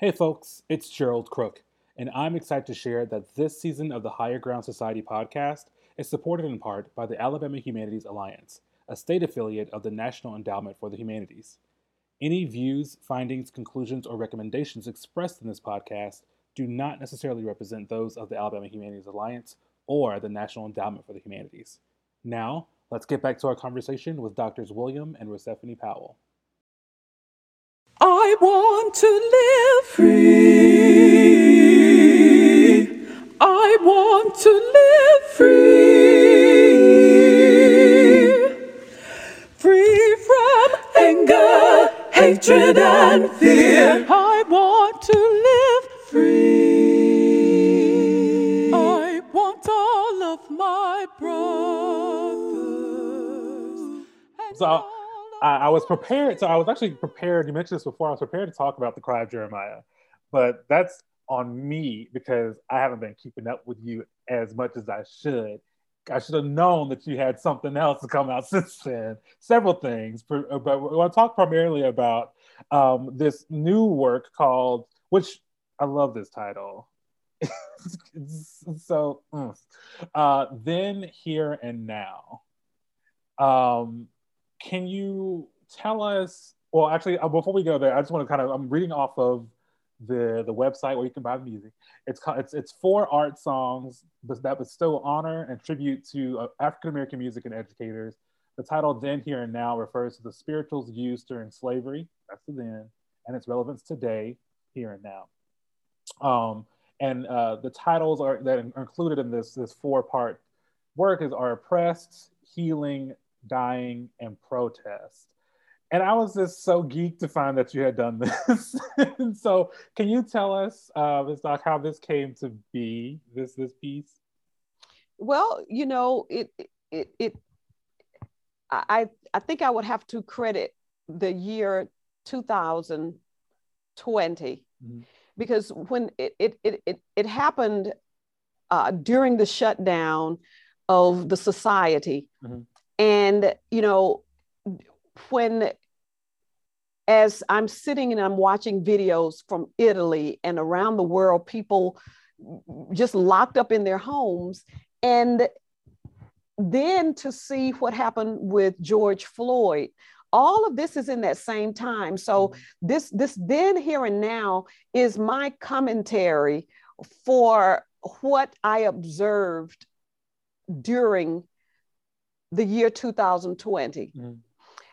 Hey folks, it's Gerald Crook, and I'm excited to share that this season of the Higher Ground Society podcast is supported in part by the Alabama Humanities Alliance, a state affiliate of the National Endowment for the Humanities. Any views, findings, conclusions, or recommendations expressed in this podcast do not necessarily represent those of the Alabama Humanities Alliance or the National Endowment for the Humanities. Now, let's get back to our conversation with Doctors William and Rosephanie Powell. I want to live free. I want to live free. Free from anger, hatred, and fear. I want to live free. I want all of my brothers. So, I, I was prepared. So I was actually prepared. You mentioned this before. I was prepared to talk about the cry of Jeremiah, but that's on me because I haven't been keeping up with you as much as I should. I should have known that you had something else to come out since then. Several things, but I want to talk primarily about um, this new work called, which I love this title. So, mm. uh, then, here, and now. Um, can you tell us well actually uh, before we go there i just want to kind of i'm reading off of the the website where you can buy the music. It's called it's, it's four art songs that bestow honor and tribute to uh, african american music and educators. The title then here and now refers to the spirituals used during slavery that's the then and its relevance today here and now. Um, and uh, the titles are that are included in this this four part work is are oppressed healing dying, and protest. And I was just so geeked to find that you had done this. so, can you tell us, uh, Ms. Doc, how this came to be? This this piece. Well, you know, it it it. I I think I would have to credit the year 2020 Mhm. because when it it it it, it happened uh, during the shutdown of the society, Mhm. And you know when as I'm sitting and I'm watching videos from Italy and around the world, people just locked up in their homes. And then to see what happened with George Floyd, all of this is in that same time. So this this then here and now is my commentary for what I observed during the year 2020. Mhm.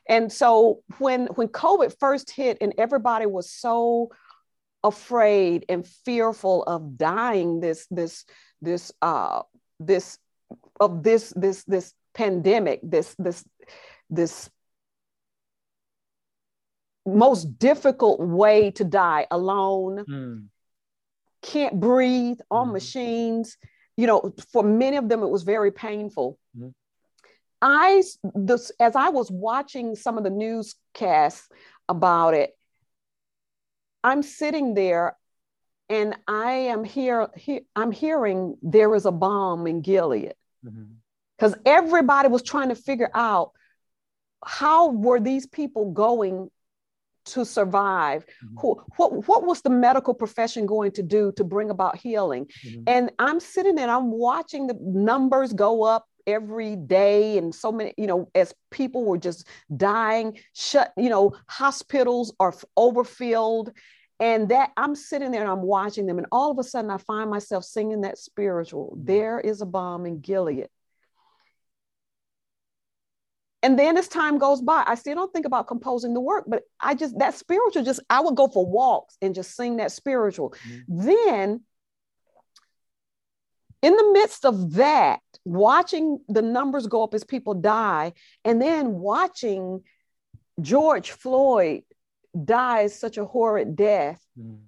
And so when when COVID first hit and everybody was so afraid and fearful of dying this this this uh this of this this this pandemic this this this most difficult way to die alone Mm. can't breathe on Mhm. machines you know for many of them it was very painful Mhm. I this as i was watching some of the newscasts about it i'm sitting there and i am here he, i'm hearing there is a balm in gilead because everybody was trying to figure out how were these people going to survive Mhm. Who, what, what was the medical profession going to do to bring about healing Mhm. and i'm sitting there i'm watching the numbers go up every day and so many you know as people were just dying shut you know hospitals are overfilled and that i'm sitting there and i'm watching them and all of a sudden i find myself singing that spiritual Mhm. there is a balm in gilead and then as time goes by i still don't think about composing the work but i just that spiritual just i would go for walks and just sing that spiritual Mhm. then in the midst of that watching the numbers go up as people die and then watching george floyd die such a horrid death Mhm.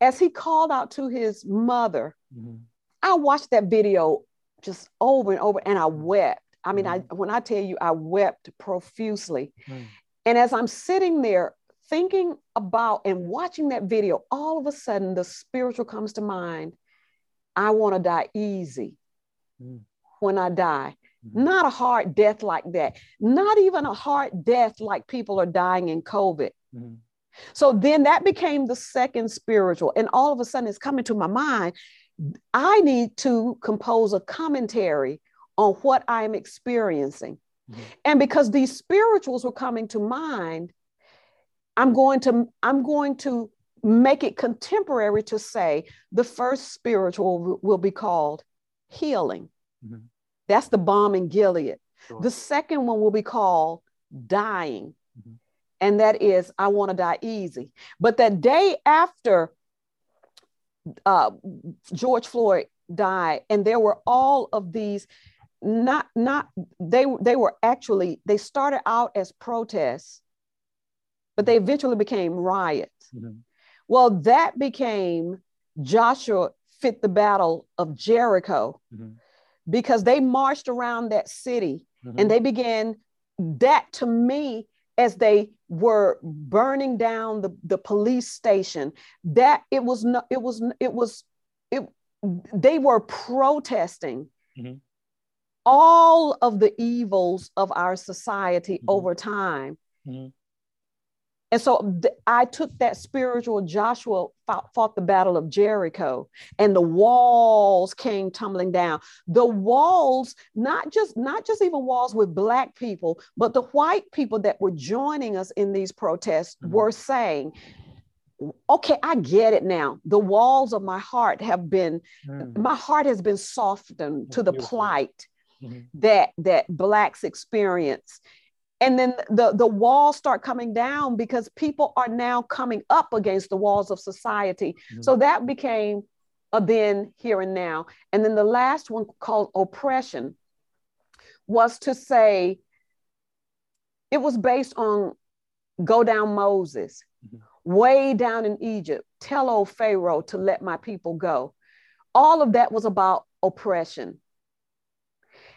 as he called out to his mother Mhm. I watched that video just over and over and I wept. I mean, I when I tell you I wept profusely. And as I'm sitting there thinking about and watching that video, all of a sudden the spiritual comes to mind. I want to die easy Mm. when I die. Mhm. Not a hard death like that. Not even a hard death like people are dying in COVID. Mhm. So then that became the second spiritual. And all of a sudden it's coming to my mind. I need to compose a commentary on what I'm experiencing. Mm-hmm. And because these spirituals were coming to mind, I'm going to I'm going to make it contemporary to say the first spiritual will be called healing. Mm-hmm. That's the balm in Gilead. Sure. The second one will be called dying. Mm-hmm. And that is, I want to die easy. But that day after uh, George Floyd died, and there were all of these, not, not, they, they were actually, they started out as protests, but they eventually became riots. Mm-hmm. Well, that became Joshua fit the battle of Jericho mm-hmm. because they marched around that city mm-hmm. and they began that to me as they were burning down the, the police station that it was not it was it was it they were protesting mm-hmm. all of the evils of our society mm-hmm. over time mm-hmm. And so th- I took that spiritual Joshua fought, fought, the battle of Jericho and the walls came tumbling down. The walls, not just not just even walls with black people, but the white people that were joining us in these protests mm-hmm. were saying, okay, I get it now. The walls of my heart have been, mm. my heart has been softened That's to the beautiful. plight mm-hmm. that that blacks experience and then the the walls start coming down because people are now coming up against the walls of society mm-hmm. so that became a then here and now and then the last one called oppression was to say it was based on go down moses mm-hmm. way down in egypt tell old pharaoh to let my people go all of that was about oppression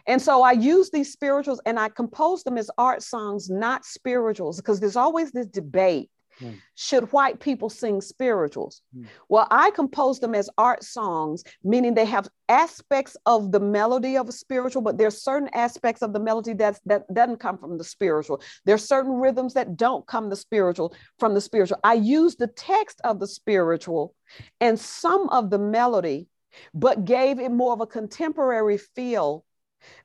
and so I use these spirituals and I compose them as art songs, not spirituals, because there's always this debate. Mm. Should white people sing spirituals? Mm. Well, I compose them as art songs, meaning they have aspects of the melody of a spiritual, but there's certain aspects of the melody that's, that doesn't come from the spiritual. There's certain rhythms that don't come the spiritual from the spiritual. I use the text of the spiritual and some of the melody, but gave it more of a contemporary feel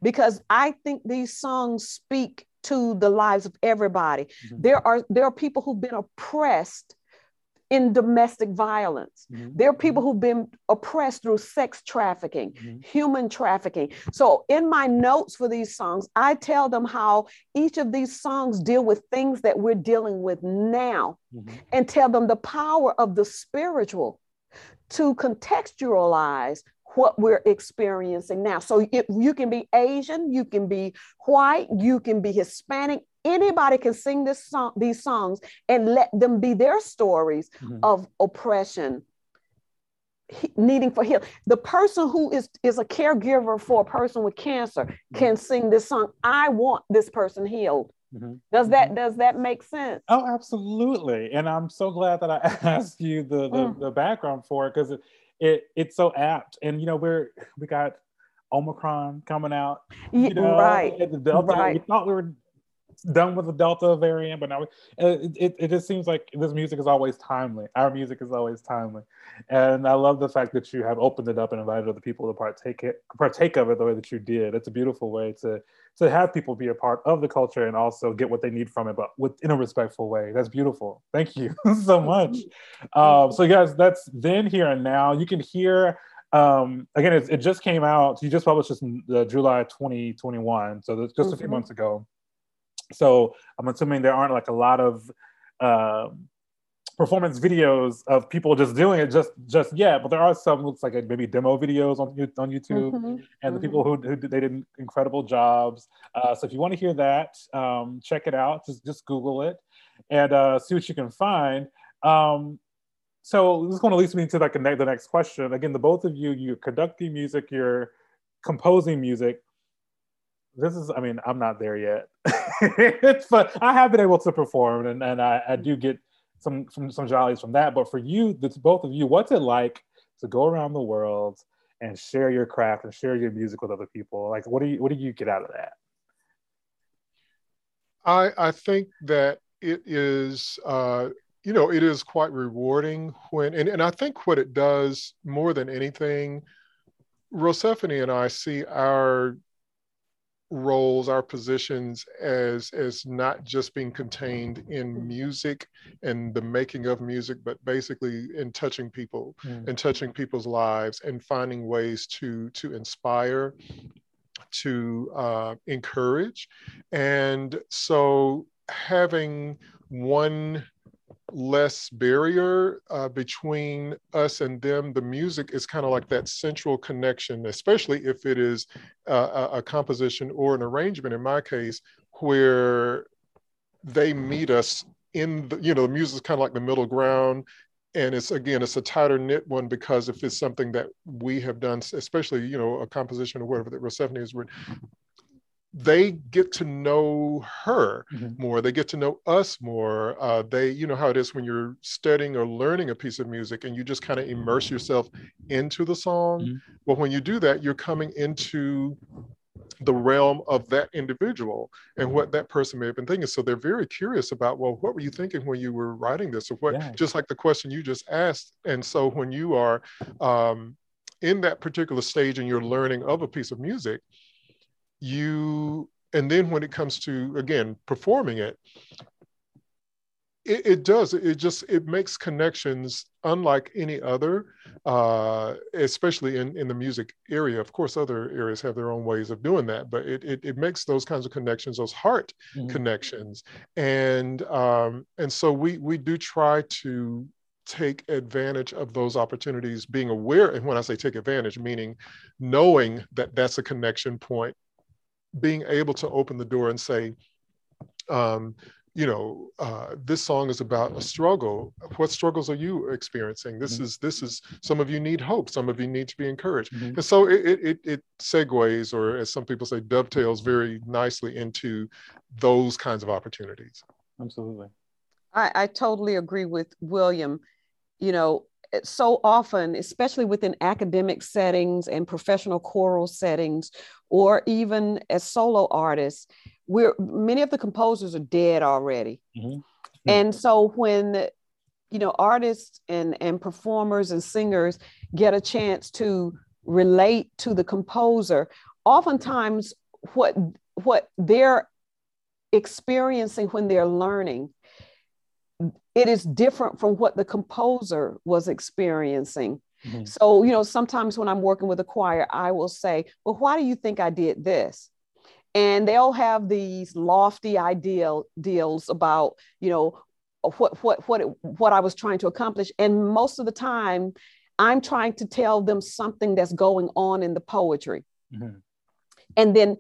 because I think these songs speak to the lives of everybody. Mm-hmm. There are there are people who've been oppressed in domestic violence. Mm-hmm. There are people who've been oppressed through sex trafficking, mm-hmm. human trafficking. So, in my notes for these songs, I tell them how each of these songs deal with things that we're dealing with now mm-hmm. and tell them the power of the spiritual to contextualize what we're experiencing now. So it, you can be Asian, you can be white, you can be Hispanic. Anybody can sing this song, these songs and let them be their stories mm-hmm. of oppression, needing for healing. The person who is, is a caregiver for a person with cancer mm-hmm. can sing this song. I want this person healed. Mm-hmm. Does that mm-hmm. does that make sense? Oh, absolutely. And I'm so glad that I asked you the the, mm. the background for it because it, it it's so apt. And you know, we're we got Omicron coming out. You know, right. The Delta. Right. We thought we were done with the Delta variant, but now it, it, it just seems like this music is always timely. Our music is always timely, and I love the fact that you have opened it up and invited other people to partake it, partake of it the way that you did. It's a beautiful way to to have people be a part of the culture and also get what they need from it, but with in a respectful way. That's beautiful. Thank you so much. Um, so guys, that's then here and now. You can hear um, again. It, it just came out. You just published this in uh, July 2021, so that's just mm-hmm. a few mm-hmm. months ago. So I'm assuming there aren't like a lot of um, performance videos of people just doing it just just yet, but there are some looks like maybe demo videos on on YouTube, mm-hmm. and mm-hmm. the people who, who they did incredible jobs. Uh, so if you want to hear that, um, check it out. Just just Google it and uh, see what you can find. Um, so this is going to lead me to like the next question. Again, the both of you, you're conducting music, you're composing music this is i mean i'm not there yet but i have been able to perform and, and I, I do get some, some some jollies from that. But for you the both of you what's it like to go around the world and share your craft and share your music with other people? Like what do you what do you get out of that? I i think that it is uh, you know, it is quite rewarding when, and, and I think what it does more than anything, Rosephine and I see our roles, our positions as as not just being contained in music and the making of music, but basically in touching people mm. and touching people's lives and finding ways to to inspire, to uh, encourage, and so having one less barrier uh, between us and them. The music is kind of like that central connection, especially if it is uh, a, composition or an arrangement, in my case, where they meet us in the, you know, the music is kind of like the middle ground. And it's again, it's a tighter knit one because if it's something that we have done, especially you know a composition or whatever that Rosephine has written, they get to know her mm-hmm. more they get to know us more uh, they you know how it is when you're studying or learning a piece of music and you just kind of immerse yourself into the song mm-hmm. but when you do that you're coming into the realm of that individual and what that person may have been thinking so they're very curious about well what were you thinking when you were writing this or what yeah. just like the question you just asked and so when you are um, in that particular stage and you're learning of a piece of music you and then when it comes to again performing it it, it, does it just it makes connections unlike any other uh, especially in, in the music area of course other areas have their own ways of doing that but it, it, it makes those kinds of connections those heart mm-hmm. connections and um, and so we we do try to take advantage of those opportunities being aware and when i say take advantage meaning knowing that that's a connection point being able to open the door and say, um, you know, uh, this song is about a struggle. What struggles are you experiencing? This mm-hmm. is this is some of you need hope. Some of you need to be encouraged. Mm-hmm. And so it, it it segues, or as some people say, dovetails very nicely into those kinds of opportunities. Absolutely. I, I totally agree with William. You know, so often, especially within academic settings and professional choral settings, or even as solo artists, we're many of the composers are dead already. Mm-hmm. And so when you know artists and and performers and singers get a chance to relate to the composer, oftentimes what what they're experiencing when they're learning it is different from what the composer was experiencing. Mm-hmm. So, you know, sometimes when I'm working with a choir, I will say, Well, why do you think I did this? And they'll have these lofty ideal deals about, you know, what what what it, what I was trying to accomplish. And most of the time, I'm trying to tell them something that's going on in the poetry. Mm-hmm. And then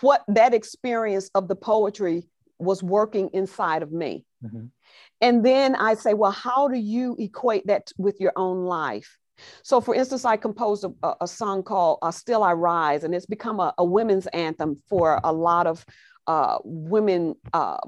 what that experience of the poetry was working inside of me. Mm-hmm. And then I say, well, how do you equate that with your own life? So, for instance, I composed a, a song called uh, Still I Rise, and it's become a, a women's anthem for a lot of uh, women, uh,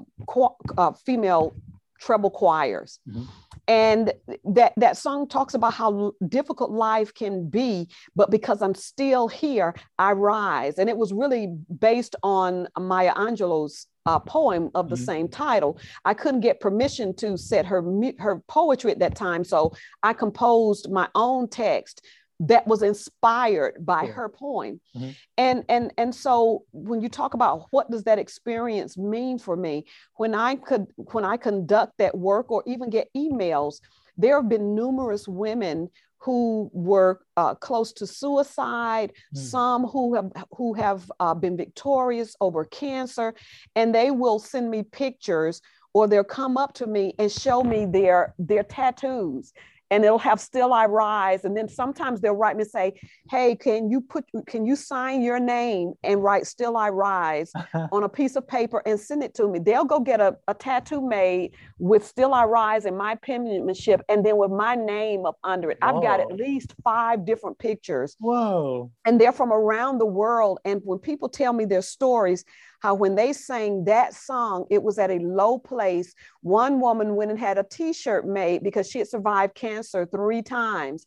uh, female treble choirs. Mm-hmm. And that, that song talks about how difficult life can be, but because I'm still here, I rise. And it was really based on Maya Angelou's uh, poem of the mm-hmm. same title. I couldn't get permission to set her her poetry at that time, so I composed my own text that was inspired by yeah. her poem mm-hmm. and and and so when you talk about what does that experience mean for me when i could when i conduct that work or even get emails there have been numerous women who were uh, close to suicide, mm. some who have who have uh, been victorious over cancer, and they will send me pictures or they'll come up to me and show me their their tattoos and it'll have still I rise. And then sometimes they'll write me and say, Hey, can you put can you sign your name and write still I rise on a piece of paper and send it to me? They'll go get a, a tattoo made with still I rise and my penmanship and then with my name up under it. Whoa. I've got at least five different pictures. Whoa. And they're from around the world. And when people tell me their stories, how when they sang that song, it was at a low place. One woman went and had a t shirt made because she had survived cancer three times.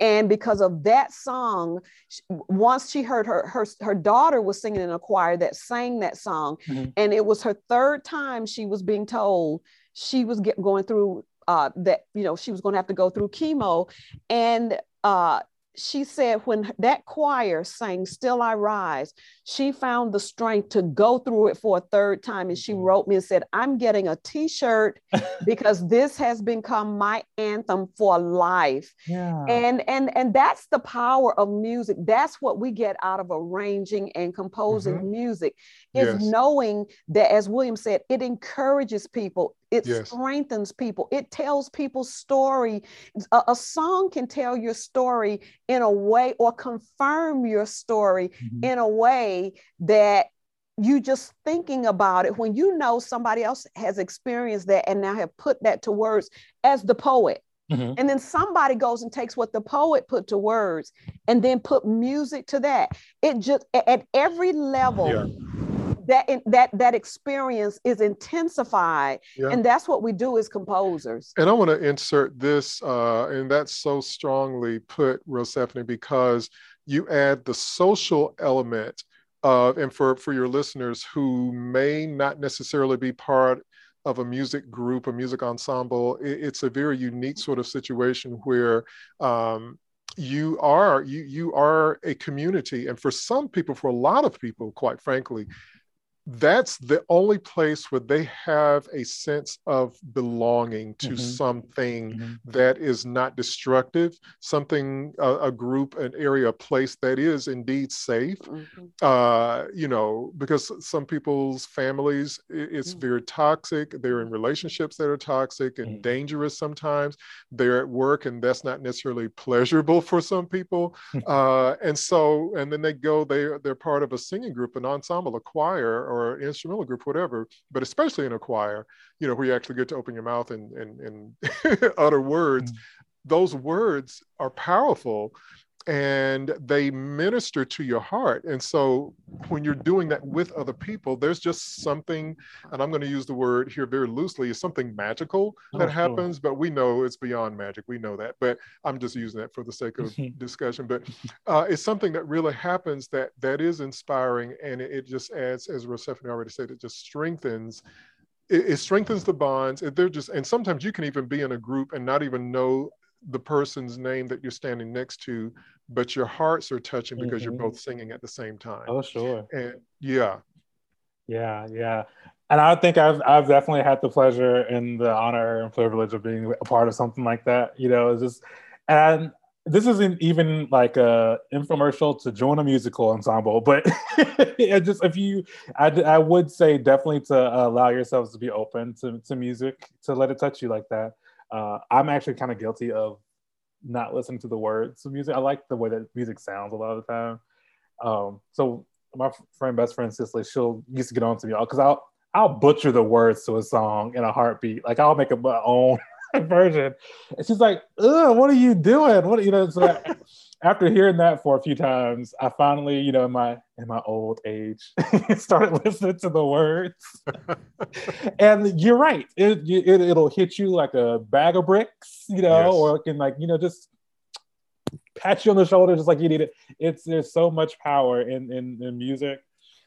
And because of that song, once she heard her, her, her daughter was singing in a choir that sang that song. Mm-hmm. And it was her third time she was being told she was get, going through uh, that you know she was going to have to go through chemo, and uh, she said when that choir sang Still I Rise, she found the strength to go through it for a third time. And she mm-hmm. wrote me and said, I'm getting a t shirt because this has become my anthem for life. Yeah. And, and, and that's the power of music. That's what we get out of arranging and composing mm-hmm. music is yes. knowing that, as William said, it encourages people, it yes. strengthens people, it tells people's story. A, a, song can tell your story in a way or confirm your story mm-hmm. in a way that you just thinking about it when you know somebody else has experienced that and now have put that to words as the poet. Mm-hmm. And then somebody goes and takes what the poet put to words and then put music to that. It just at every level, yeah that that that experience is intensified yeah. and that's what we do as composers and i want to insert this uh, and that's so strongly put Rosephanie, because you add the social element of and for for your listeners who may not necessarily be part of a music group, a music ensemble, it's a very unique sort of situation where um, you are you you are a community, and for some people, for a lot of people, quite frankly, that's the only place where they have a sense of belonging to mm-hmm. something mm-hmm. that is not destructive, something, a, a, group, an area, a place that is indeed safe. Mm-hmm. Uh, you know, because some people's families, it's mm. very toxic. They're in relationships that are toxic and mm. dangerous sometimes. They're at work, and that's not necessarily pleasurable for some people. uh, and so, and then they go, they, they're part of a singing group, an ensemble, a choir, or instrumental group, whatever, but especially in a choir, you know, where you actually get to open your mouth and, and, and utter words, mm-hmm. those words are powerful and they minister to your heart. And so when you're doing that with other people, there's just something, and I'm going to use the word here very loosely, is something magical oh, that happens, but we know it's beyond magic. We know that, but I'm just using that for the sake of discussion. But uh, it's something that really happens that that is inspiring, and it, it just adds, as Rosephanie already said, it just strengthens it, strengthens the bonds. They're just, and sometimes you can even be in a group and not even know the person's name that you're standing next to, but your hearts are touching because mm-hmm. you're both singing at the same time. Oh, sure. And yeah. Yeah, yeah. And I think I've I've definitely had the pleasure and the honor and privilege of being a part of something like that. You know, it's just and this isn't even like a infomercial to join a musical ensemble, but just if you, I, I would say definitely to allow yourselves to be open to, to music, to let it touch you like that. Uh, I'm actually kind of guilty of not listening to the words of music. I like the way that music sounds a lot of the time. Um, so my friend, best friend Cicely, she'll used to get on to me because I'll I'll butcher the words to a song in a heartbeat. Like I'll make up my own version, and she's like, "Ugh, what are you doing? What you know?" So that, after hearing that for a few times, I finally, you know, in my in my old age, started listening to the words. and you're right; it, it it'll hit you like a bag of bricks, you know, yes. or can like you know just pat you on the shoulder just like you need it. It's there's so much power in in, in music.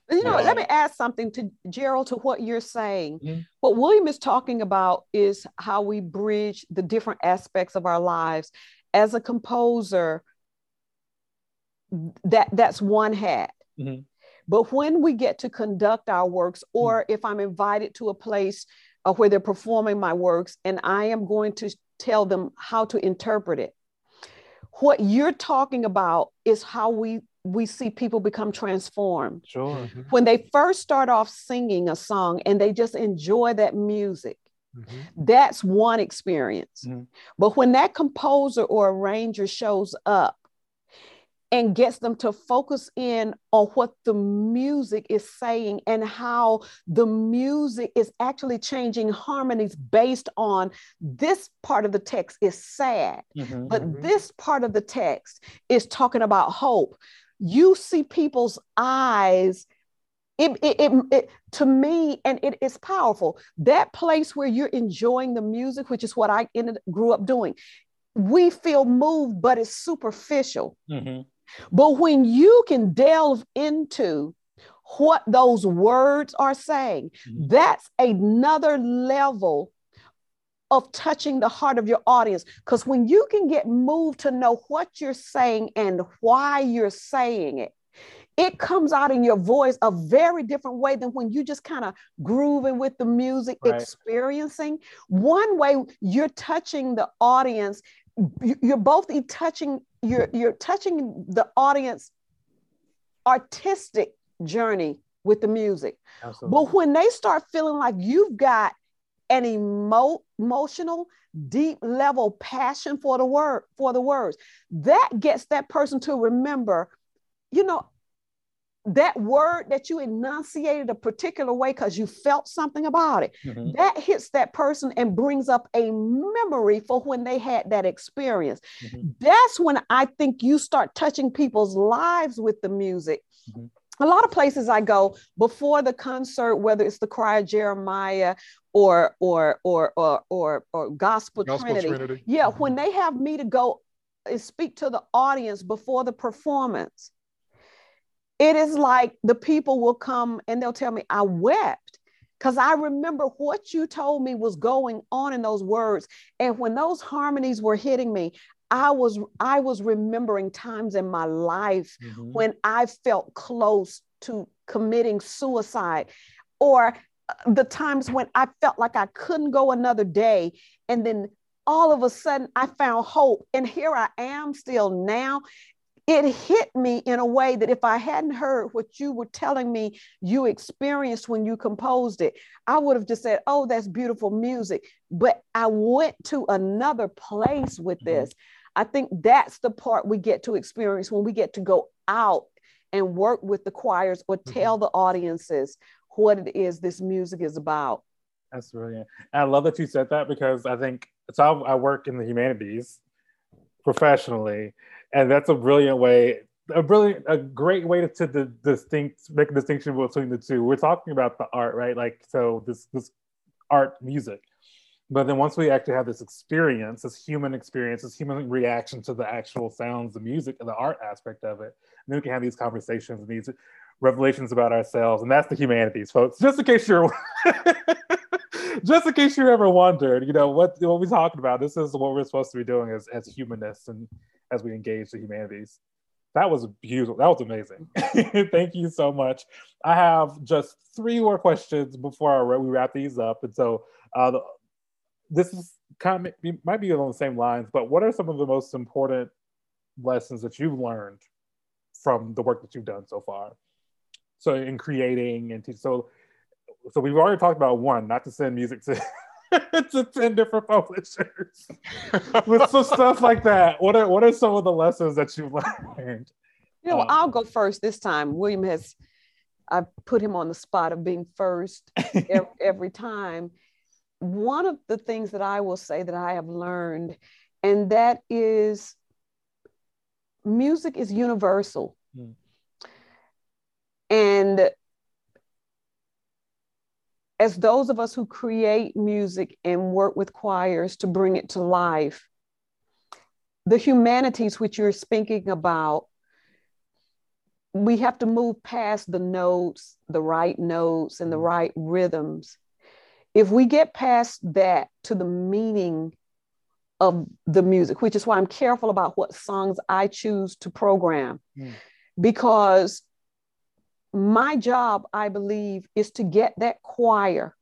You know, yeah. let me add something to Gerald to what you're saying. Mm-hmm. What William is talking about is how we bridge the different aspects of our lives. As a composer, that that's one hat mm-hmm. but when we get to conduct our works or mm-hmm. if i'm invited to a place uh, where they're performing my works and i am going to tell them how to interpret it what you're talking about is how we we see people become transformed sure mm-hmm. when they first start off singing a song and they just enjoy that music Mm-hmm. That's one experience. Mm-hmm. But when that composer or arranger shows up and gets them to focus in on what the music is saying and how the music is actually changing harmonies based on this part of the text is sad, mm-hmm, but mm-hmm. this part of the text is talking about hope. You see people's eyes. It, it, it, it, to me and it is powerful that place where you're enjoying the music which is what i ended, grew up doing we feel moved but it's superficial mm-hmm. But when you can delve into what those words are saying, mm-hmm. that's another level of touching the heart of your audience. Because when you can get moved to know what you're saying and why you're saying it, it comes out in your voice a very different way than when you just kind of grooving with the music, right. experiencing. One way you're touching the audience, you're both touching, you're, you're touching the audience artistic journey with the music. Absolutely. But when they start feeling like you've got an emo- emotional, deep level passion for the word, for the words, that gets that person to remember, you know, that word that you enunciated a particular way because you felt something about it mm-hmm. that hits that person and brings up a memory for when they had that experience mm-hmm. that's when i think you start touching people's lives with the music mm-hmm. a lot of places i go before the concert whether it's the choir jeremiah or or or or or, or gospel, gospel trinity. trinity. yeah mm-hmm. when they have me to go and speak to the audience before the performance it is like the people will come and they'll tell me, I wept because I remember what you told me was going on in those words. And when those harmonies were hitting me, I was I was remembering times in my life mm-hmm. when I felt close to committing suicide or uh, the times when I felt like I couldn't go another day and then all of a sudden I found hope and here I am still now it hit me in a way that if I hadn't heard what you were telling me you experienced when you composed it, I would have just said, Oh, that's beautiful music. But I went to another place with mm-hmm. this. I think that's the part we get to experience when we get to go out and work with the choirs or mm-hmm. tell the audiences what it is this music is about. That's brilliant. And I love that you said that because I think so. I work in the humanities professionally and that's a brilliant way a brilliant a great way to, to distinct make a distinction between the two. We're talking about the art right? Like so this this art music. But then once we actually have this experience this human experience this human reaction to the actual sounds the music and the art aspect of it then we can have these conversations and these revelations about ourselves. And that's the humanities folks just in case you're just in case you ever wondered you know what what we're talking about this is what we're supposed to be doing as, as humanists and as we engage the humanities. That was beautiful. That was amazing. Thank you so much. I have just three more questions before we wrap these up. And so uh, the, this is kind of might be along the same lines, but what are some of the most important lessons that you've learned from the work that you've done so far? So in creating and so so we've already talked about one, not to send music to to 10 different publishers with some stuff like that. What are what are some of the lessons that you've learned? You know, um, I'll go first this time. William has I put him on the spot of being first every, every time. One of the things that I will say that I have learned, and that is music is universal. Hmm. And as those of us who create music and work with choirs to bring it to life, the humanities which you're speaking about, we have to move past the notes, the right notes, and the mm-hmm. right rhythms. If we get past that to the meaning of the music, which is why I'm careful about what songs I choose to program, mm. because my job, I believe, is to get that choir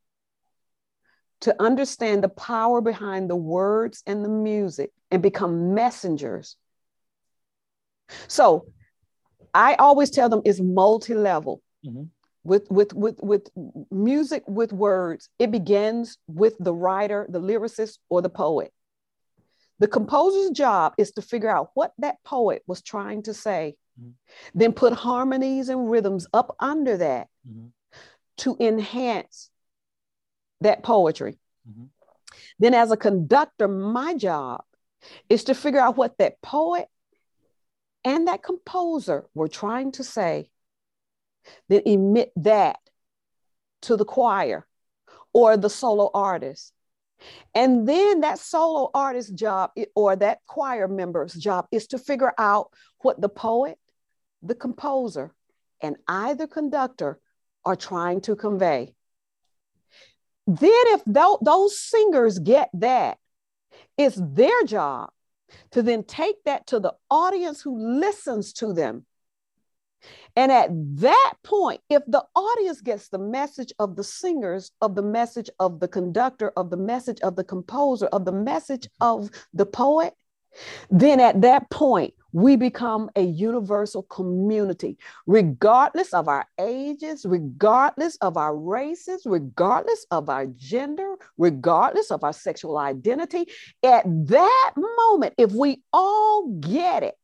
to understand the power behind the words and the music and become messengers. So I always tell them it's multi-level. Mm-hmm. With, with, with, with music with words, it begins with the writer, the lyricist, or the poet. The composer's job is to figure out what that poet was trying to say Mm-hmm. Then put harmonies and rhythms up under that mm-hmm. to enhance that poetry. Mm-hmm. Then, as a conductor, my job is to figure out what that poet and that composer were trying to say, then emit that to the choir or the solo artist. And then that solo artist's job or that choir member's job is to figure out what the poet the composer and either conductor are trying to convey. then if those singers get that, it's their job to then take that to the audience who listens to them. And at that point, if the audience gets the message of the singers, of the message of the conductor, of the message of the composer, of the message mm-hmm. of the poet, then at that point, we become a universal community, regardless of our ages, regardless of our races, regardless of our gender, regardless of our sexual identity. At that moment, if we all get it,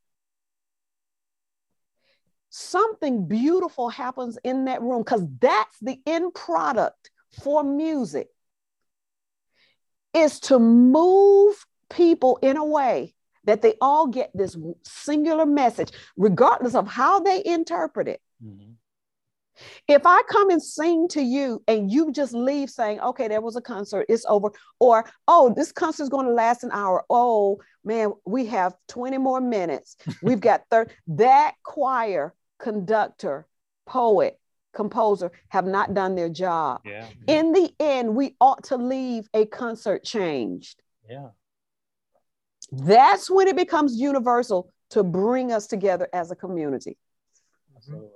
something beautiful happens in that room because that's the end product for music is to move people in a way that they all get this singular message, regardless of how they interpret it. Mm-hmm. If I come and sing to you and you just leave saying, okay, there was a concert, it's over, or oh, this concert is going to last an hour. Oh man, we have 20 more minutes. We've got 30. that choir, conductor, poet, composer have not done their job. Yeah. In the end, we ought to leave a concert changed. Yeah. That's when it becomes universal to bring us together as a community. Absolutely.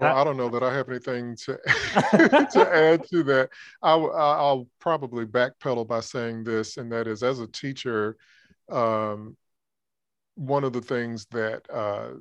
Well, I don't know that I have anything to to add to that. I, will probably backpedal by saying this, and that is, as a teacher, um, one of the things that uh,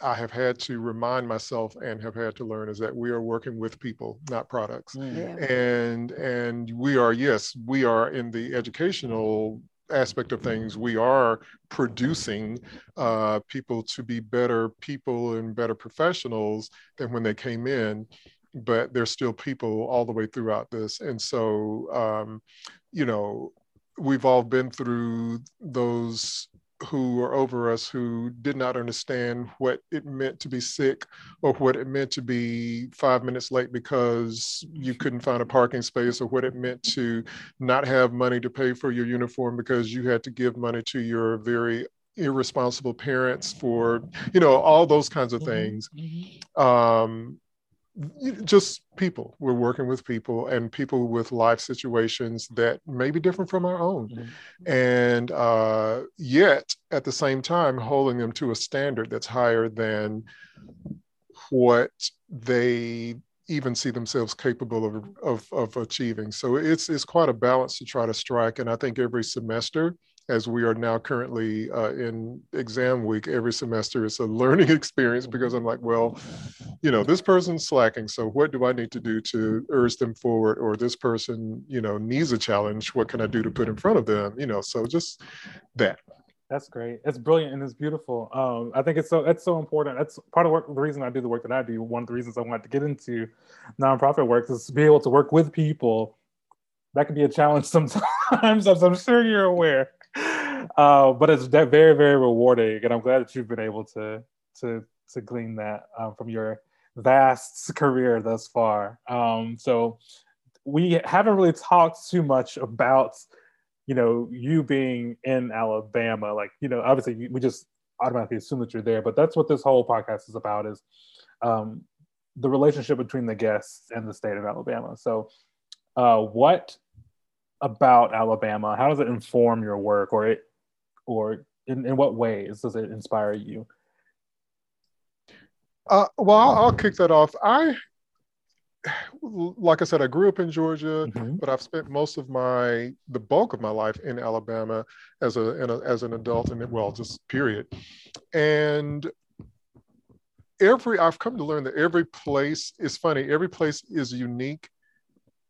I have had to remind myself and have had to learn is that we are working with people, not products. Mm. Yeah. And and we are yes, we are in the educational aspect of things, we are producing uh, people to be better people and better professionals than when they came in, but they're still people all the way throughout this. And so, um, you know, we've all been through those who were over us who did not understand what it meant to be sick or what it meant to be five minutes late because you couldn't find a parking space or what it meant to not have money to pay for your uniform because you had to give money to your very irresponsible parents for you know all those kinds of mm-hmm. things mm-hmm. um, just people. We're working with people and people with life situations that may be different from our own. Mm-hmm. And uh, yet, at the same time, holding them to a standard that's higher than what they even see themselves capable of, of, of achieving. So it's, it's quite a balance to try to strike. And I think every semester, as we are now currently uh, in exam week, every semester it's a learning experience because I'm like, well, you know, this person's slacking. So what do I need to do to urge them forward? Or this person, you know, needs a challenge. What can I do to put in front of them? You know, so just that. That's great. It's brilliant and it's beautiful. Um, I think it's so it's so important. That's part of work, the reason I do the work that I do. One of the reasons I wanted to get into nonprofit work is to be able to work with people. That can be a challenge sometimes, as I'm sure you're aware uh, but it's very very rewarding, and I'm glad that you've been able to to to glean that um, from your vast career thus far. Um, so we haven't really talked too much about you know you being in Alabama. Like you know, obviously we just automatically assume that you're there, but that's what this whole podcast is about is um, the relationship between the guests and the state of Alabama. So, uh, what about Alabama? How does it inform your work, or it, or in, in what ways does it inspire you? Uh, well, I'll, I'll, kick that off. I, like I said, I grew up in Georgia, mm-hmm. but I've spent most of my, the bulk of my life in Alabama as a, a as an adult, and well, just period. And every I've come to learn that every place is funny. Every place is unique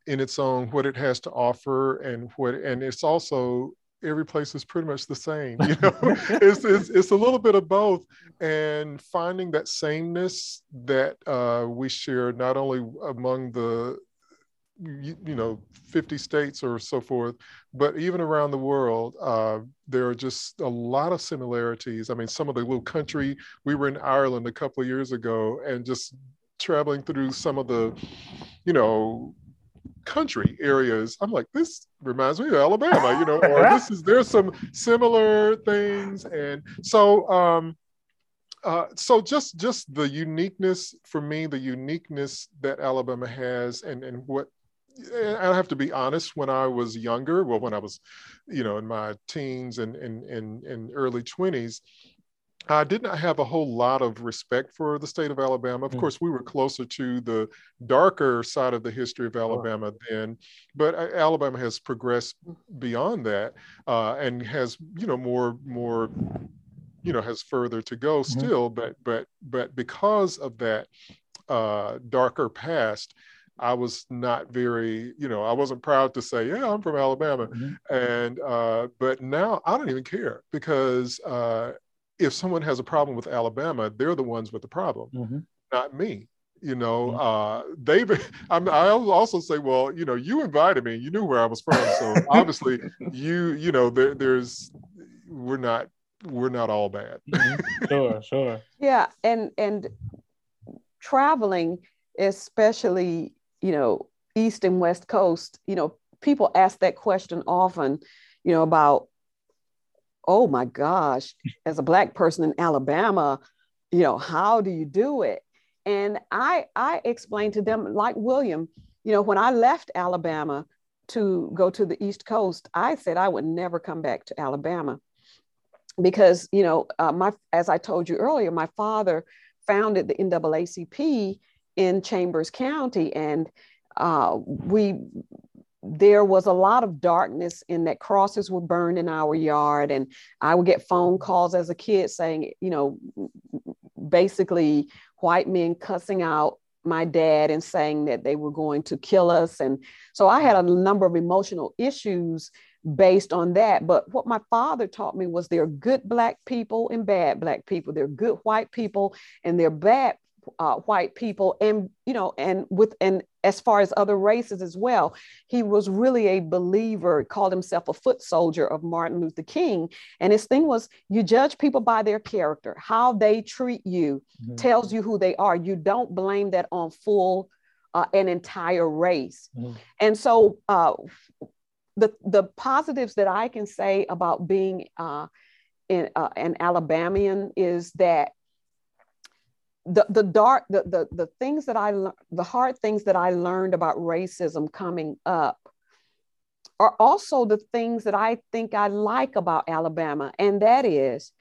in its own what it has to offer and what and it's also every place is pretty much the same you know? It's, it's, it's a little bit of both and finding that sameness that uh, we share not only among the you, you, know 50 states or so forth but even around the world uh, there are just a lot of similarities. I mean some of the little country we were in ireland a couple of years ago and just traveling through some of the you know country areas. I'm like, this reminds me of Alabama, you know, or this is there's some similar things, and so um, uh, so just just the uniqueness for me, the uniqueness that Alabama has, and and what I have to be honest, when I was younger, well, when I was, you know, in my teens and in, in, in early 20s, I did not have a whole lot of respect for the state of Alabama. Of mm. course, we were closer to the darker side of the history of Alabama then, but uh, Alabama has progressed beyond that uh, and has, you know, more more, you know, has further to go mm-hmm. still. But but but because of that uh, darker past, I was not very, you know, I wasn't proud to say, yeah, I'm from Alabama. Mm-hmm. And, uh, but now I don't even care because uh, if someone has a problem with Alabama, they're the ones with the problem, mm-hmm. not me. You know, mm-hmm. uh, they've. I'm, I also say, well, you know, you invited me. You knew where I was from, so obviously, you, you know, there, there's, we're not, we're not all bad. Mm-hmm. sure, sure. Yeah, and and traveling, especially, you know, east and west coast. You know, people ask that question often. You know about oh my gosh, as a black person in Alabama, you know, how do you do it? And I I explained to them, like William, you know, when I left Alabama to go to the East Coast, I said I would never come back to Alabama because you know uh, my as I told you earlier, my father founded the NAACP in Chambers County, and uh, we there was a lot of darkness in that crosses were burned in our yard. And i would get phone calls as a kid saying you know basically white men cussing out my dad and saying that they were going to kill us. And so i had a number of emotional issues based on that. But what my father taught me was there are good black people and bad black people. There are good white people and there are bad uh, white people and you know and with and as far as other races as well he was really a believer called himself a foot soldier of martin luther king and his thing was you judge people by their character how they treat you mm-hmm. tells you who they are you don't blame that on full uh, an entire race mm-hmm. and so uh, the the positives that i can say about being uh, in, uh, an alabamian is that the the dark the the, the things that i the hard things that i learned about racism coming up are also the things that i think i like about alabama and that is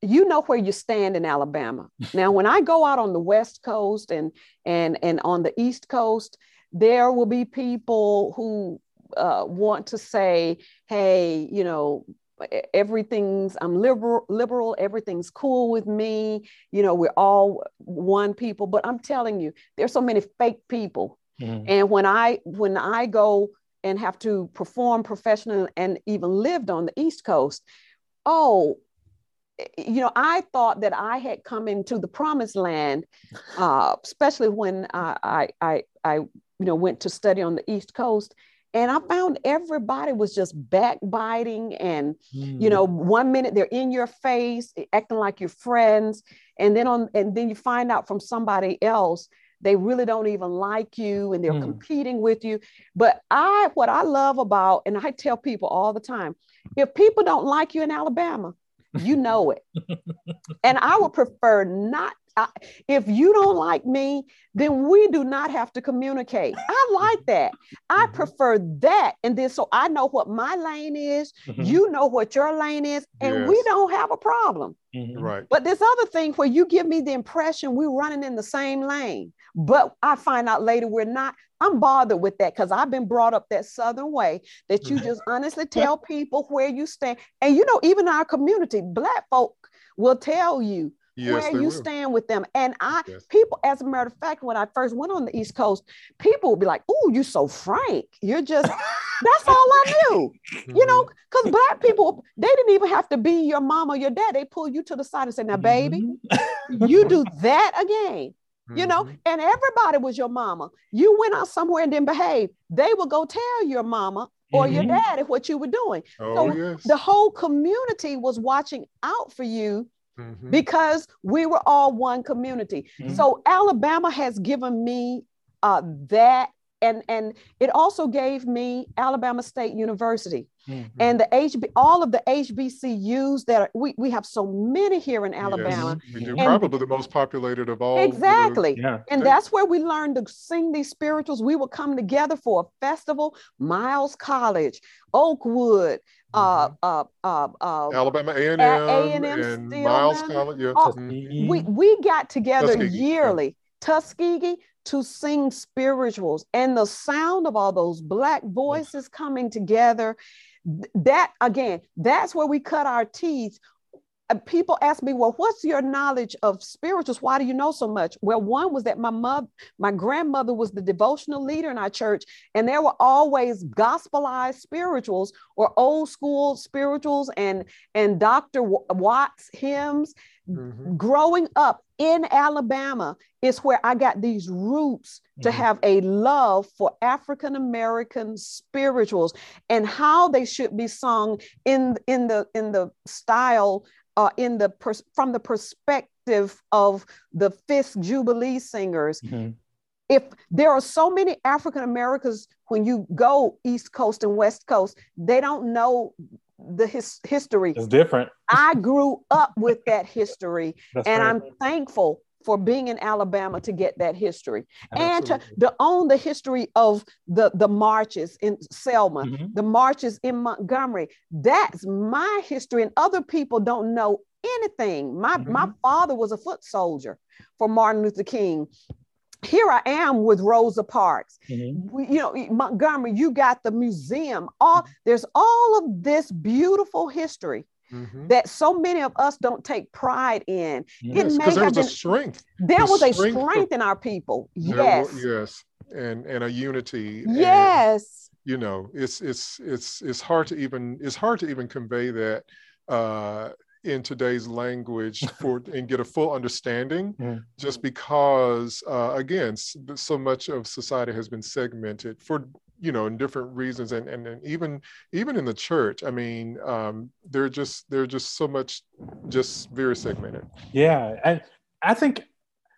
you know where you stand in alabama. Now when i go out on the west coast and and and on the east coast there will be people who uh, want to say hey you know everything's i'm liberal liberal everything's cool with me you know we're all one people. But i'm telling you there's so many fake people. Mm-hmm. and when i when i go and have to perform professionally and even lived on the east coast oh you know i thought that i had come into the promised land uh, especially when I, I i i you know went to study on the east coast and i found everybody was just backbiting and mm. you know one minute they're in your face acting like you're friends and then on and then you find out from somebody else they really don't even like you and they're mm. competing with you but i what i love about and i tell people all the time if people don't like you in alabama you know it and i would prefer not I, if you don't like me, then we do not have to communicate. I like that. I mm-hmm. prefer that. And then so I know what my lane is, mm-hmm. you know what your lane is, and yes. we don't have a problem. Mm-hmm. Right. But this other thing where you give me the impression we're running in the same lane, but I find out later we're not. I'm bothered with that because I've been brought up that Southern way that you mm-hmm. just honestly tell people where you stand. And you know, even our community, Black folk will tell you yes, where you will. stand with them. And I, yes. people, as a matter of fact, when I first went on the East Coast, people would be like, "Oh, you're so frank. You're just." that's all I knew. You know, because black people, they didn't even have to be your mom or your dad. They pull you to the side and say, "Now, baby, mm-hmm. you do that again." you know, mm-hmm. and everybody was your mama. You went out somewhere and didn't behave. They would go tell your mama or mm-hmm. your daddy what you were doing. Oh, so yes. the whole community was watching out for you mm-hmm. because we were all one community. Mm-hmm. So Alabama has given me uh, that and and it also gave me Alabama State University Mhm. and the HB all of the HBCUs that are, we we have so many here in Alabama. Yes, we do. And- Probably the most populated of all. the- Exactly. Yeah. And that's where we learned to sing these spirituals. We would come together for a festival, Miles College, Oakwood, uh, uh, uh, uh, Alabama A and A&M and Stillman. Miles College. Yeah. Oh, we we got together Tuskegee, yearly, Tuskegee, to sing spirituals, and the sound of all those black voices coming together. That again, that's where we cut our teeth. People ask me, "Well, what's your knowledge of spirituals? Why do you know so much?" Well, one was that my mother, my grandmother was the devotional leader in our church, and there were always gospelized spirituals or old school spirituals and and Dr. Wa- Watts hymns Mhm. growing up in Alabama is where I got these roots to Mhm. have a love for African American spirituals and how they should be sung in in the in the style uh, in the pers- from the perspective of the Fisk Jubilee singers. Mhm. If there are so many African Americans when you go East Coast and West Coast, they don't know the his- history It's different. I grew up with that history, and right. I'm thankful for being in Alabama to get that history and to, to own the history of the, the marches in Selma, Mhm. the marches in Montgomery. That's my history, and other people don't know anything. My, my father was a foot soldier for Martin Luther King. Here I am with Rosa Parks Mhm. we- you know montgomery you got the museum all there's all of this beautiful history Mhm. that so many of us don't take pride in it may there have was a been strength. there the was a strength of- in our people There wa- yes yes. And and a unity. and, yes you know, it's it's it's it's hard to even it's hard to even convey that uh in today's language for and get a full understanding just because uh, again so much of society has been segmented for you know in different reasons and and, and even even in the church i mean um they're just they're just so much just very segmented Yeah, and I think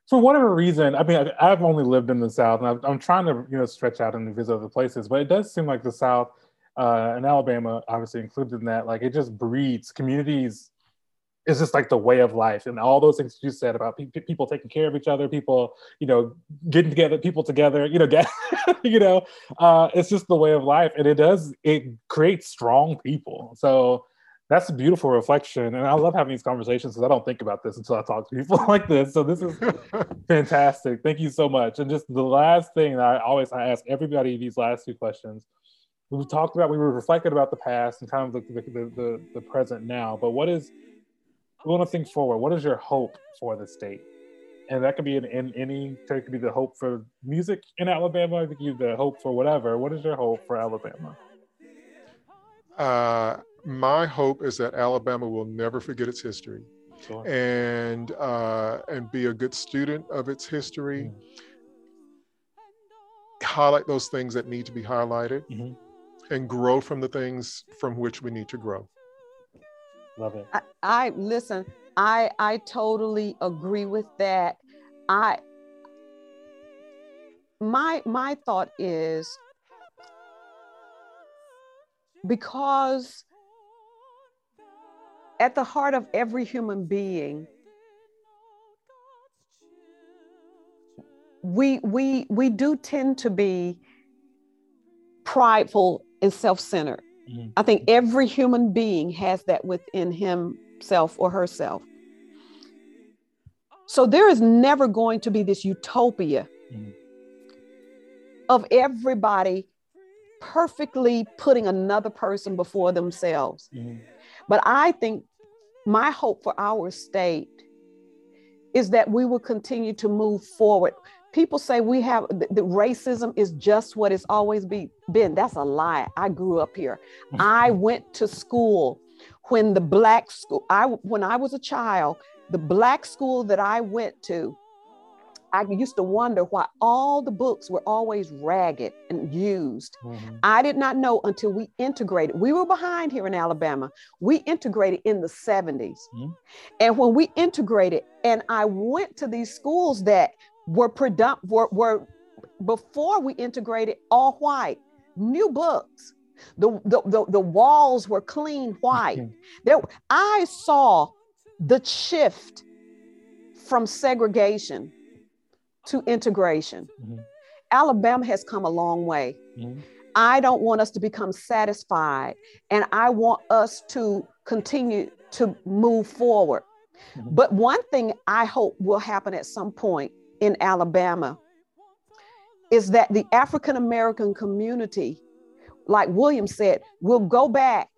for whatever reason, I mean, I've only lived in the South, and I'm trying to you know stretch out and visit other places, but it does seem like the South uh, and Alabama, obviously included in that, like it just breeds communities. It's just like the way of life, and all those things you said about pe- pe- people taking care of each other, people, you know, getting together, people together, you know, get, you know, uh, it's just the way of life, and it does it creates strong people. So that's a beautiful reflection and i love having these conversations because i don't think about this until i talk to people like this. So this is fantastic. Thank you so much. And just the last thing that i always I ask everybody these last two questions. We talked about we were reflecting about the past and kind of the, the, the, the present now but what is we want to think forward what is your hope for the state and that could be in, in any it could be the hope for music in alabama it could be the hope for whatever what is your hope for alabama uh my hope is that alabama will never forget its history Sure. and uh, and be a good student of its history. Highlight those things that need to be highlighted, Mhm. and grow from the things from which we need to grow. Love it. I, I listen i i totally agree with that. I my my thought is because at the heart of every human being we we we do tend to be prideful and self-centered Mhm. i think every human being has that within himself or herself so there is never going to be this utopia Mhm. of everybody perfectly putting another person before themselves Mhm. but I think my hope for our state is that we will continue to move forward. People say we have the, the racism is just what it's always be, been. That's a lie. I grew up here. I went to school when the black school. I when I was a child, the black school that I went to. I used to wonder why all the books were always ragged and used. Mhm. I did not know until we integrated. We were behind here in Alabama. We integrated in the 70s. Mhm. And when we integrated, and I went to these schools that were, predom- were, were before we integrated all white, new books. The, the, the, the walls were clean white. There, I saw the shift from segregation to integration. Mhm. Alabama has come a long way. Mhm. I don't want us to become satisfied, and I want us to continue to move forward. Mhm. But one thing I hope will happen at some point in Alabama is that the African American community, like William said, will go back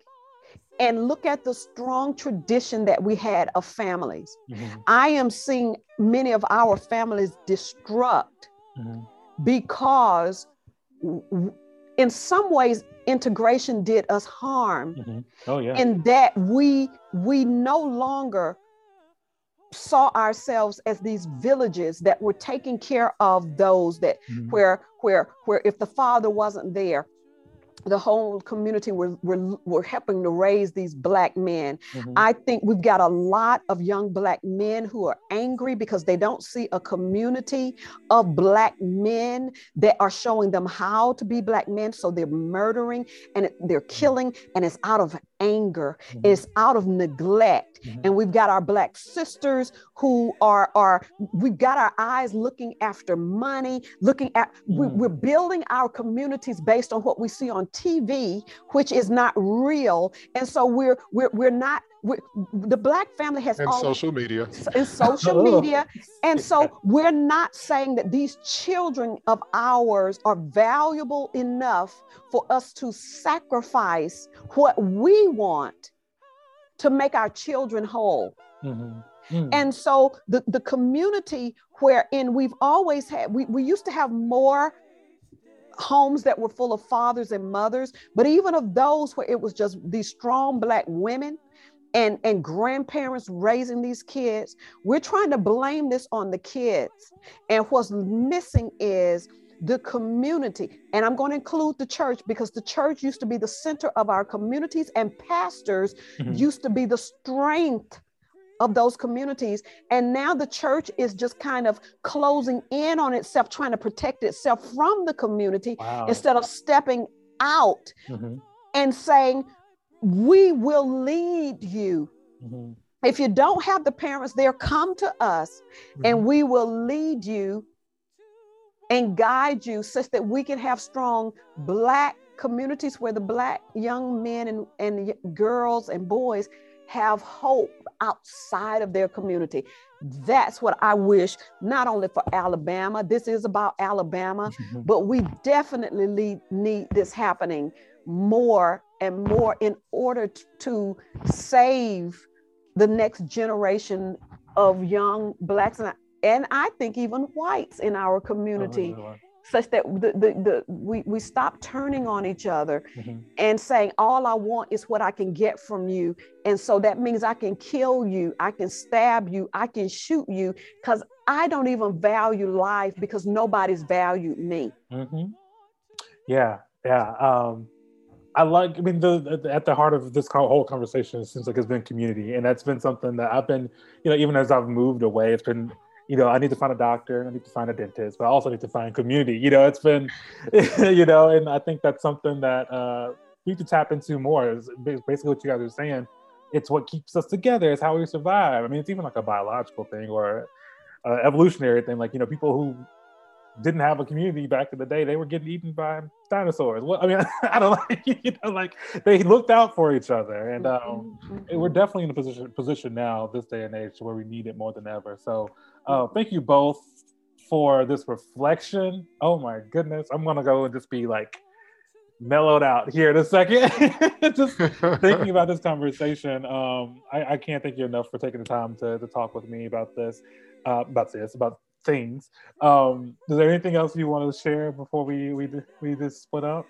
and look at the strong tradition that we had of families. Mhm. I am seeing many of our families destruct Mhm. because w- in some ways integration did us harm Mhm. Oh yeah. in that we we no longer saw ourselves as these villages that were taking care of those that Mhm. where where where if the father wasn't there the whole community were, were, were helping to raise these black men Mhm. I think we've got a lot of young black men who are angry because they don't see a community of black men that are showing them how to be black men. So they're murdering and they're killing, and it's out of anger, Mhm. it's out of neglect. Mhm. And we've got our black sisters who are are we've got our eyes looking after money, looking at we, Mm. we're building our communities based on what we see on TV, which is not real. And so we're we're we're not we're, the black family has and always social media. in social media. And so we're not saying that these children of ours are valuable enough for us to sacrifice what we want to make our children whole. Mhm. Mhm. And so the, the community wherein we've always had, we, we used to have more homes that were full of fathers and mothers, but even of those where it was just these strong black women and, and grandparents raising these kids, we're trying to blame this on the kids. And what's missing is the community. And I'm going to include the church because the church used to be the center of our communities, and pastors Mhm. used to be the strength of those communities. And now the church is just kind of closing in on itself, trying to protect itself from the community Wow. instead of stepping out Mhm. and saying, We will lead you. Mhm. If you don't have the parents there, come to us and we will lead you and guide you such that we can have strong black communities where the black young men and, and girls and boys have hope outside of their community. That's what I wish, not only for Alabama, this is about Alabama, Mhm. but we definitely need, need this happening more and more in order to save the next generation of young blacks and, I- and I think even whites in our community, Oh, such that the, the, the, we, we stop turning on each other Mhm. and saying, All I want is what I can get from you. And so that means I can kill you, I can stab you, I can shoot you, because I don't even value life because nobody's valued me. Mhm. Yeah, yeah. Um, I like. I mean, the, the at the heart of this whole conversation it seems like it's been community, and that's been something that I've been, you know, even as I've moved away, it's been, you know, I need to find a doctor, I need to find a dentist, but I also need to find community. You know, it's been, you know, and I think that's something that uh, we need to tap into more. Is basically what you guys are saying. It's what keeps us together. It's how we survive. I mean, it's even like a biological thing or uh, evolutionary thing. Like you know, people who didn't have a community back in the day. They were getting eaten by dinosaurs. Well, I mean, I don't like you know, like they looked out for each other, and um, Mhm. we're definitely in a position position now, this day and age, where we need it more than ever. So, uh, thank you both for this reflection. Oh my goodness, I'm gonna go and just be like mellowed out here in a second. just thinking about this conversation, um, I, I can't thank you enough for taking the time to, to talk with me about this, uh, about this, about things. Um, is there anything else you want to share before we we we just split up?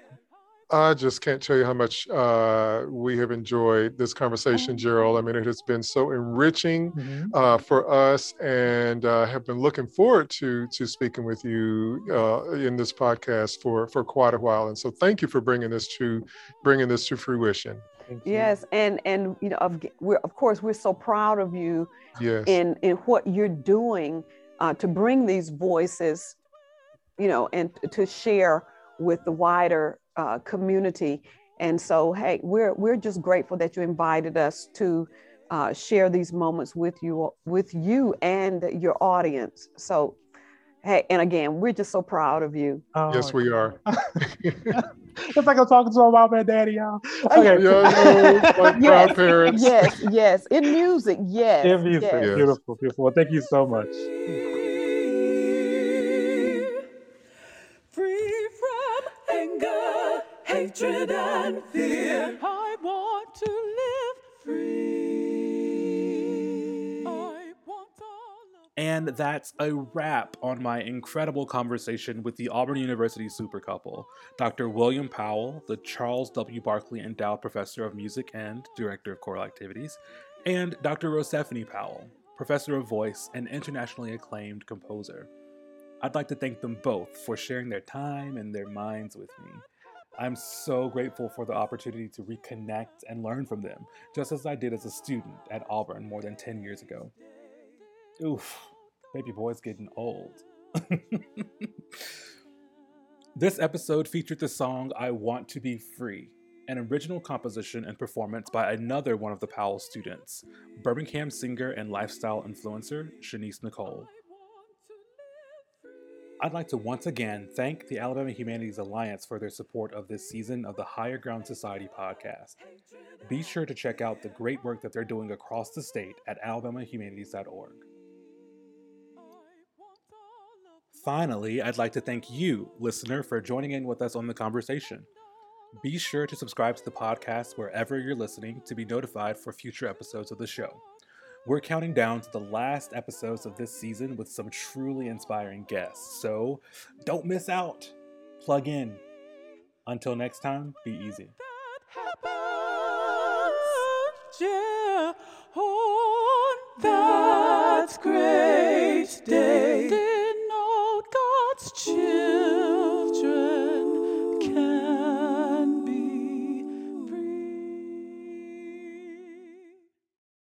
I just can't tell you how much uh, we have enjoyed this conversation, Gerald. I mean, it has been so enriching uh, for us, and uh, have been looking forward to to speaking with you uh, in this podcast for for quite a while. And so, thank you for bringing this to bringing this to fruition. Yes, and and you know, of, we're of course we're so proud of you Yes. in in what you're doing uh, to bring these voices you know, and to share with the wider uh, community. And so, hey, we're we're just grateful that you invited us to uh, share these moments with you with you and your audience. So, hey, and again, we're just so proud of you. Oh, yes, we are. it's like I'm talking to my mom and daddy, y'all. Okay. Yeah, no, like yes, parents. Yes, yes. In music, yes. In music, yes. beautiful, beautiful. Well, thank you so much. Hatred, and fear. I want to live free. I want all of And that's a wrap on my incredible conversation with the Auburn University super couple, Dr. William Powell, the Charles W. Barkley Endowed Professor of Music and Director of Choral Activities, and Dr. Rosephanie Powell, Professor of Voice and internationally acclaimed composer. I'd like to thank them both for sharing their time and their minds with me. I'm so grateful for the opportunity to reconnect and learn from them, just as I did as a student at Auburn more than 10 years ago. Oof, baby boy's getting old. this episode featured the song I Want to Be Free, an original composition and performance by another one of the Powell students, Birmingham singer and lifestyle influencer Shanice Nicole. I'd like to once again thank the Alabama Humanities Alliance for their support of this season of the Higher Ground Society podcast. Be sure to check out the great work that they're doing across the state at alabamahumanities.org. Finally, I'd like to thank you, listener, for joining in with us on the conversation. Be sure to subscribe to the podcast wherever you're listening to be notified for future episodes of the show. We're counting down to the last episodes of this season with some truly inspiring guests, so don't miss out. Plug in. Until next time, be easy. Great day.